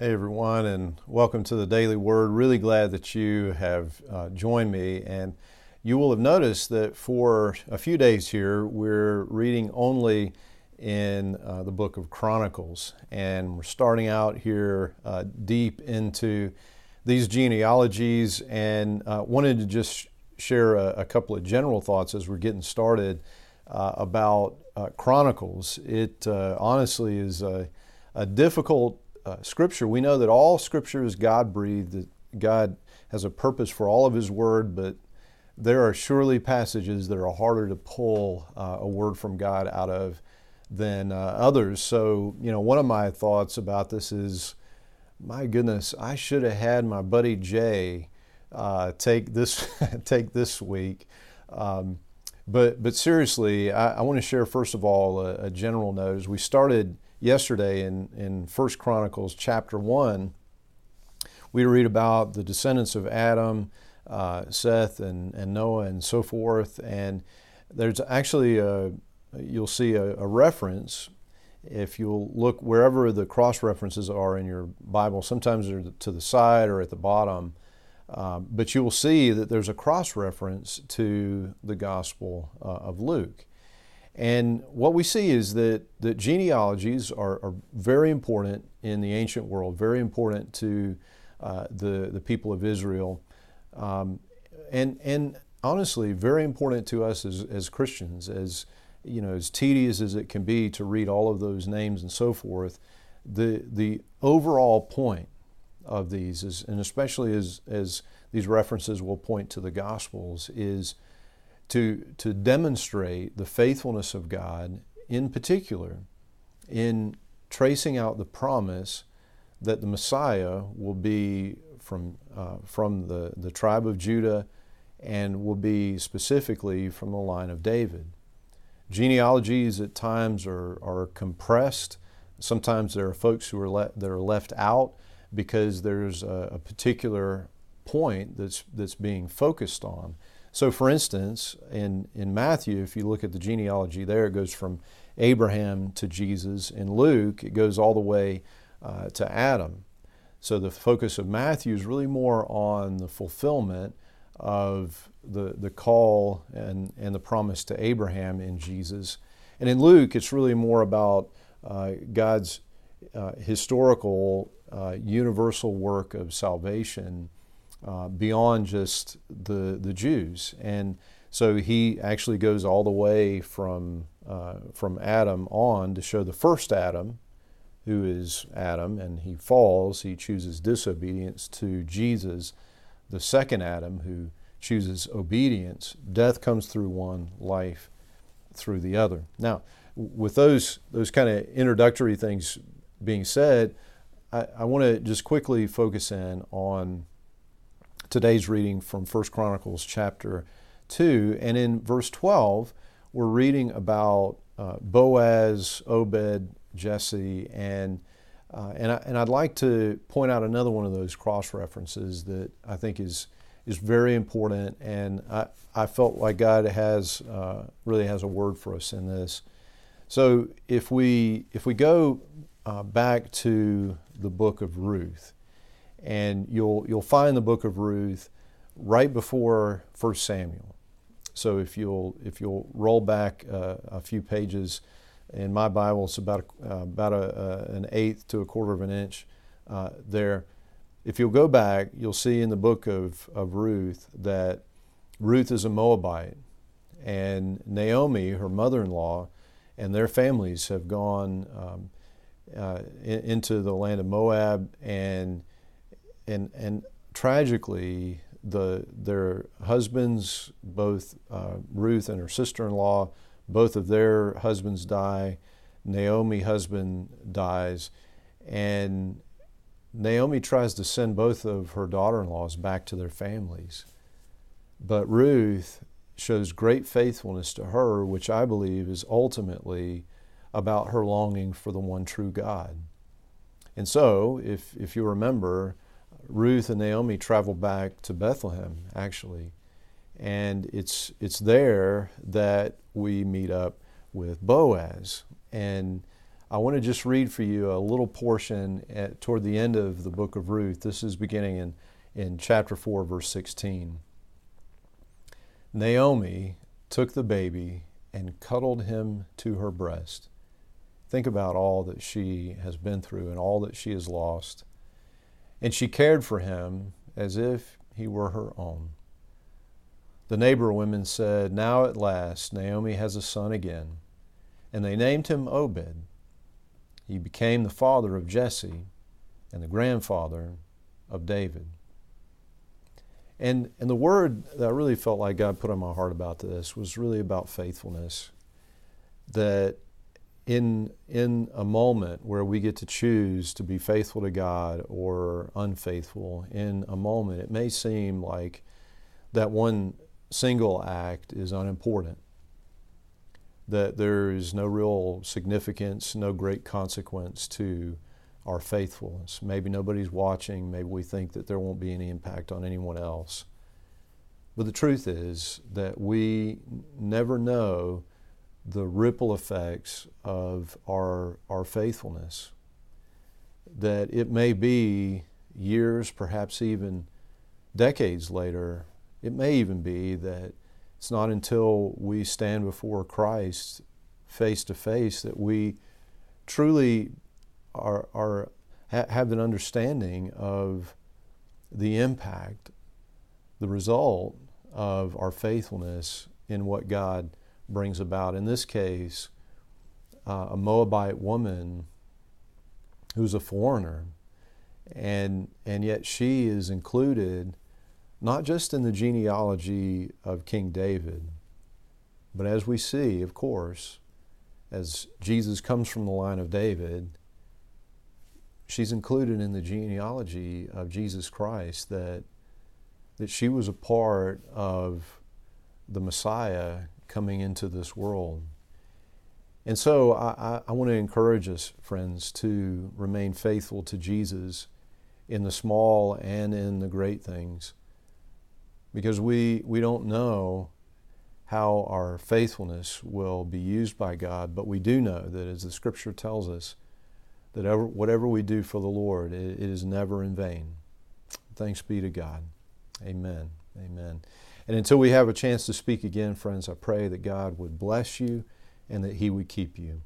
Hey everyone, and welcome to the Daily Word. Really glad that you have uh, joined me. And you will have noticed that for a few days here, we're reading only in uh, the book of Chronicles. And we're starting out here uh, deep into these genealogies and uh, wanted to just share a, a, couple of general thoughts as we're getting started uh, about uh, Chronicles. It honestly is a, a difficult uh, Scripture, we know that all Scripture is God breathed, that God has a purpose for all of His Word, but there are surely passages that are harder to pull uh, a word from God out of than uh, others. So, you know, one of my thoughts about this is my goodness, I should have had my buddy Jay uh, take this take this week. Um, but but seriously, I, I want to share first of all a, a general note. As we started yesterday in, in 1 Chronicles chapter 1, we read about the descendants of Adam, uh, Seth, and, and Noah, and so forth. And there's actually, a, you'll see a, a reference. If you'll look wherever the cross references are in your Bible, sometimes they're to the side or at the bottom. Uh, but you will see that there's a cross reference to the Gospel uh, of Luke. And what we see is that, that genealogies are, are very important in the ancient world, very important to uh, the, the people of Israel, um, and, and honestly, very important to us as, as Christians, as, you know, as tedious as it can be to read all of those names and so forth. The, the overall point of these, is, and especially as, as these references will point to the Gospels, is to, to demonstrate the faithfulness of God, in particular, in tracing out the promise that the Messiah will be from, uh, from the, the tribe of Judah and will be specifically from the line of David. Genealogies at times are, are compressed. Sometimes there are folks who are le- that are left out because there's a, a particular point that's, that's being focused on. So, for instance, in, in Matthew, if you look at the genealogy there, it goes from Abraham to Jesus. In Luke, it goes all the way uh, to Adam. So, the focus of Matthew is really more on the fulfillment of the, the call and, and the promise to Abraham in Jesus. And in Luke, it's really more about uh, God's uh, historical, uh, universal work of salvation uh, beyond just the, the Jews. And so he actually goes all the way from, uh, from Adam on to show the first Adam, who is Adam, and he falls, he chooses disobedience, to Jesus, the second Adam, who chooses obedience. Death comes through one, life through the other. Now, with those, those kind of introductory things being said, I, I want to just quickly focus in on today's reading from 1 Chronicles chapter 2. And in verse 12, we're reading about uh, Boaz, Obed, Jesse, and uh, and, I, and I'd like to point out another one of those cross references that I think is is very important, and I, I felt like God has uh, really has a word for us in this. So if we if we go uh, back to the book of Ruth, and you'll you'll find the book of Ruth right before 1 Samuel. So if you'll if you'll roll back uh, a few pages in my Bible, it's about a, uh, about a, uh, an eighth to a quarter of an inch uh, there. If you'll go back, you'll see in the book of, of Ruth that Ruth is a Moabite, and Naomi, her mother-in-law, and their families have gone um, uh, in, into the land of Moab and and and tragically, the their husbands, both uh, Ruth and her sister-in-law, both of their husbands die. Naomi husband dies, and Naomi tries to send both of her daughter-in-laws back to their families. But Ruth shows great faithfulness to her, which I believe is ultimately about her longing for the one true God. And so, if, if you remember, Ruth and Naomi travel back to Bethlehem, actually. And it's, it's there that we meet up with Boaz. And I want to just read for you a little portion at, toward the end of the book of Ruth. This is beginning in, in chapter 4, verse 16. Naomi took the baby and cuddled him to her breast. Think about all that she has been through and all that she has lost. And she cared for him as if he were her own. The neighbor women said, Now at last Naomi has a son again. And they named him Obed. He became the father of Jesse and the grandfather of David. And, and the word that I really felt like God put on my heart about this was really about faithfulness. That in, in a moment where we get to choose to be faithful to God or unfaithful, in a moment, it may seem like that one single act is unimportant, that there is no real significance, no great consequence to our faithfulness. Maybe nobody's watching, maybe we think that there won't be any impact on anyone else. But the truth is that we never know the ripple effects of our, our faithfulness. That it may be years, perhaps even decades later, it may even be that it's not until we stand before Christ face to face that we truly are, are, have an understanding of the impact, the result of our faithfulness in what God brings about. In this case, uh, a Moabite woman who's a foreigner, and, and yet she is included not just in the genealogy of King David, but as we see, of course, as Jesus comes from the line of David, she's included in the genealogy of Jesus Christ that, that she was a part of the Messiah coming into this world. And so I, I, want to encourage us, friends, to remain faithful to Jesus in the small and in the great things because we, we don't know how our faithfulness will be used by God, but we do know that as the scripture tells us, that ever, whatever we do for the Lord, it, it is never in vain. Thanks be to God. Amen. Amen. And until we have a chance to speak again, friends, I pray that God would bless you and that He would keep you.